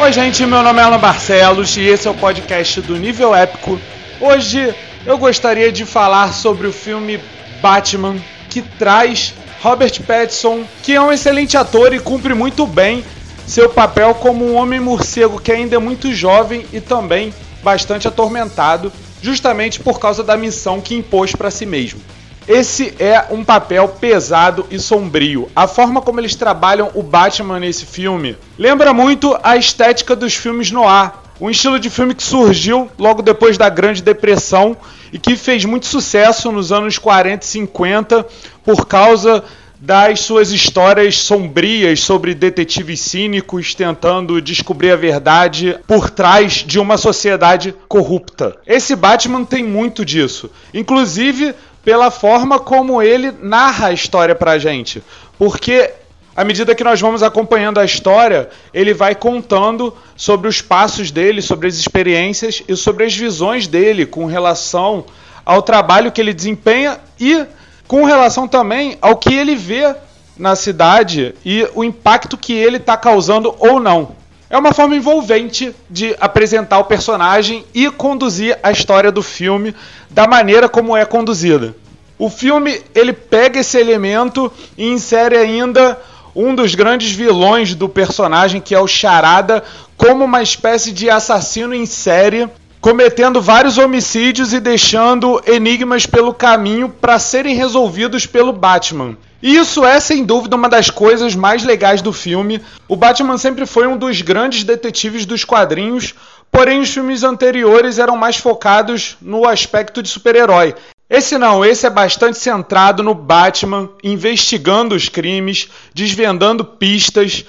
Oi, gente, meu nome é Alan Barcelos e esse é o podcast do Nível Épico. Hoje eu gostaria de falar sobre o filme Batman, que traz Robert Pattinson, que é um excelente ator e cumpre muito bem seu papel como um homem morcego que ainda é muito jovem e também bastante atormentado, justamente por causa da missão que impôs para si mesmo. Esse é um papel pesado e sombrio. A forma como eles trabalham o Batman nesse filme lembra muito a estética dos filmes noir. Um estilo de filme que surgiu logo depois da Grande Depressão e que fez muito sucesso nos anos 40 e 50 por causa das suas histórias sombrias sobre detetives cínicos tentando descobrir a verdade por trás de uma sociedade corrupta. Esse Batman tem muito disso. Inclusive, pela forma como ele narra a história pra gente. Porque à medida que nós vamos acompanhando a história, ele vai contando sobre os passos dele, sobre as experiências e sobre as visões dele com relação ao trabalho que ele desempenha e com relação também ao que ele vê na cidade e o impacto que ele está causando ou não. É uma forma envolvente de apresentar o personagem e conduzir a história do filme da maneira como é conduzida. O filme ele pega esse elemento e insere ainda um dos grandes vilões do personagem, que é o Charada, como uma espécie de assassino em série, cometendo vários homicídios e deixando enigmas pelo caminho para serem resolvidos pelo Batman. E isso é sem dúvida uma das coisas mais legais do filme. O Batman sempre foi um dos grandes detetives dos quadrinhos, porém os filmes anteriores eram mais focados no aspecto de super-herói. Esse não, esse é bastante centrado no Batman investigando os crimes, desvendando pistas,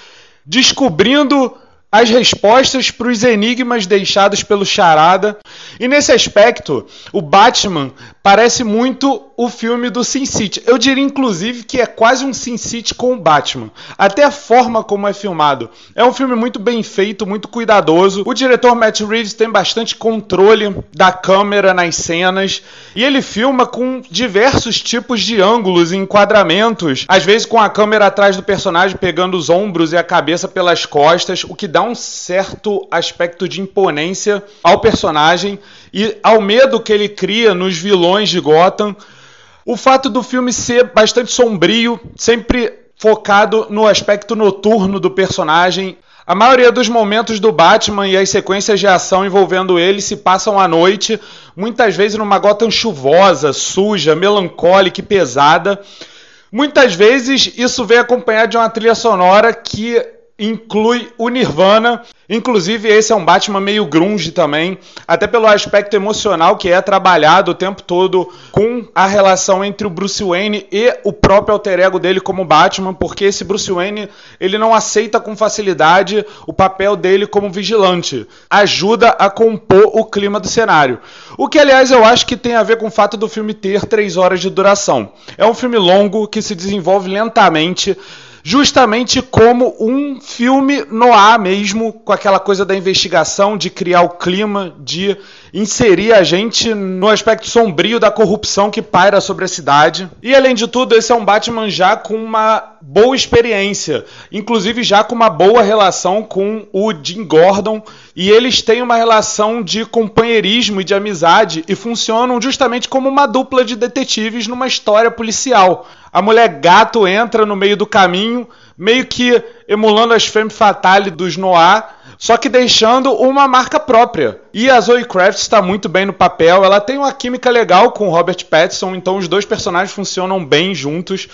descobrindo as respostas para os enigmas deixados pelo Charada. E nesse aspecto, o Batman parece muito o filme do Sin City. Eu diria inclusive que é quase um Sin City com o Batman. Até a forma como é filmado. É um filme muito bem feito, muito cuidadoso. O diretor Matt Reeves tem bastante controle da câmera nas cenas e ele filma com diversos tipos de ângulos e enquadramentos, às vezes com a câmera atrás do personagem pegando os ombros e a cabeça pelas costas, o que dá um certo aspecto de imponência ao personagem e ao medo que ele cria nos vilões de Gotham. O fato do filme ser bastante sombrio, sempre focado no aspecto noturno do personagem. A maioria dos momentos do Batman e as sequências de ação envolvendo ele se passam à noite, muitas vezes numa Gotham chuvosa, suja, melancólica e pesada. Muitas vezes isso vem acompanhado de uma trilha sonora que inclui o Nirvana. Inclusive, esse é um Batman meio grunge também, até pelo aspecto emocional que é trabalhado o tempo todo com a relação entre o Bruce Wayne e o próprio alter ego dele como Batman, porque esse Bruce Wayne, ele não aceita com facilidade o papel dele como vigilante. Ajuda a compor o clima do cenário. O que, aliás, eu acho que tem a ver com o fato do filme ter três horas de duração. É um filme longo que se desenvolve lentamente, justamente como um filme no ar mesmo, com aquela coisa da investigação, de criar o clima, de inserir a gente no aspecto sombrio da corrupção que paira sobre a cidade. E além de tudo, esse é um Batman já com uma boa experiência, inclusive já com uma boa relação com o Jim Gordon, e eles têm uma relação de companheirismo e de amizade e funcionam justamente como uma dupla de detetives numa história policial. A mulher gato entra no meio do caminho, meio que emulando as femme fatale dos Noir, só que deixando uma marca própria. E a Zoe Kravitz está muito bem no papel, ela tem uma química legal com o Robert Pattinson, então os dois personagens funcionam bem juntos.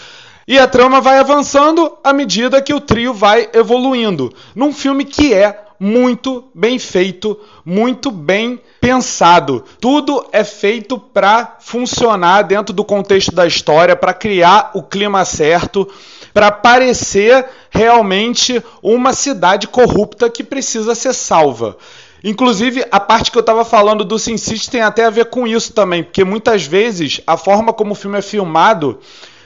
E a trama vai avançando à medida que o trio vai evoluindo. Num filme que é muito bem feito, muito bem pensado. Tudo é feito para funcionar dentro do contexto da história, para criar o clima certo, para parecer realmente uma cidade corrupta que precisa ser salva. Inclusive, a parte que eu estava falando do Sin City tem até a ver com isso também, porque muitas vezes a forma como o filme é filmado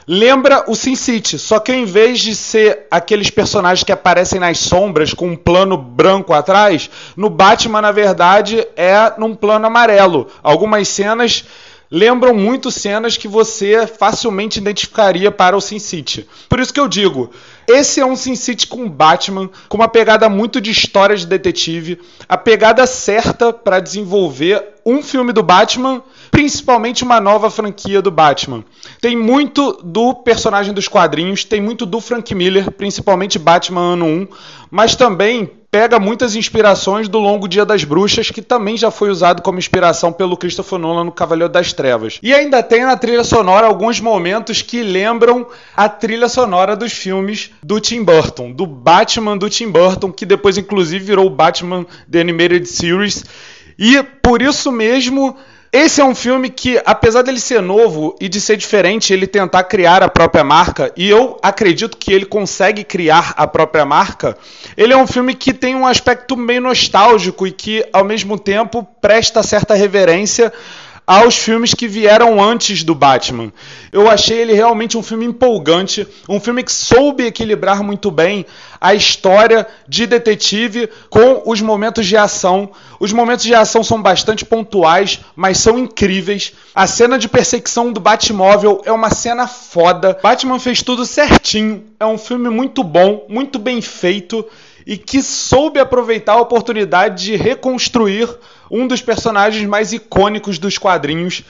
lembra o Sin City, só que ao invés de ser aqueles personagens que aparecem nas sombras com um plano branco atrás, no Batman, na verdade, é num plano amarelo. Algumas cenas lembram muito cenas que você facilmente identificaria para o Sin City. Por isso que eu digo, Esse é um Sin City com Batman, com uma pegada muito de história de detetive, a pegada certa para desenvolver um filme do Batman, principalmente uma nova franquia do Batman. Tem muito do personagem dos quadrinhos, tem muito do Frank Miller, principalmente Batman ano 1, mas também pega muitas inspirações do Longo Dia das Bruxas, que também já foi usado como inspiração pelo Christopher Nolan no Cavaleiro das Trevas. E ainda tem na trilha sonora alguns momentos que lembram a trilha sonora dos filmes do Tim Burton, do Batman do Tim Burton, que depois inclusive virou o Batman The Animated Series. E por isso mesmo esse é um filme que, apesar dele ser novo e de ser diferente, ele tentar criar a própria marca, e eu acredito que ele consegue criar a própria marca, ele é um filme que tem um aspecto meio nostálgico e que, ao mesmo tempo, presta certa reverência aos filmes que vieram antes do Batman. Eu achei ele realmente um filme empolgante, um filme que soube equilibrar muito bem a história de detetive com os momentos de ação. Os momentos de ação são bastante pontuais, mas são incríveis. A cena de perseguição do Batmóvel é uma cena foda. Batman fez tudo certinho. É um filme muito bom, muito bem feito e que soube aproveitar a oportunidade de reconstruir um dos personagens mais icônicos dos quadrinhos.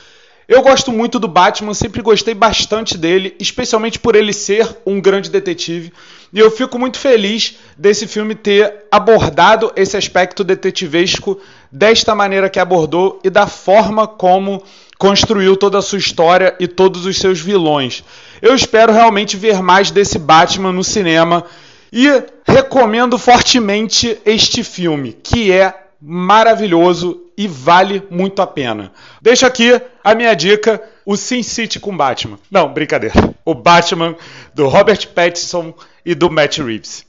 Eu gosto muito do Batman, sempre gostei bastante dele, especialmente por ele ser um grande detetive. E eu fico muito feliz desse filme ter abordado esse aspecto detetivesco desta maneira que abordou e da forma como construiu toda a sua história e todos os seus vilões. Eu espero realmente ver mais desse Batman no cinema e recomendo fortemente este filme, que é maravilhoso e vale muito a pena. Deixo aqui a minha dica, o Sin City com Batman. Não, brincadeira. O Batman do Robert Pattinson e do Matt Reeves.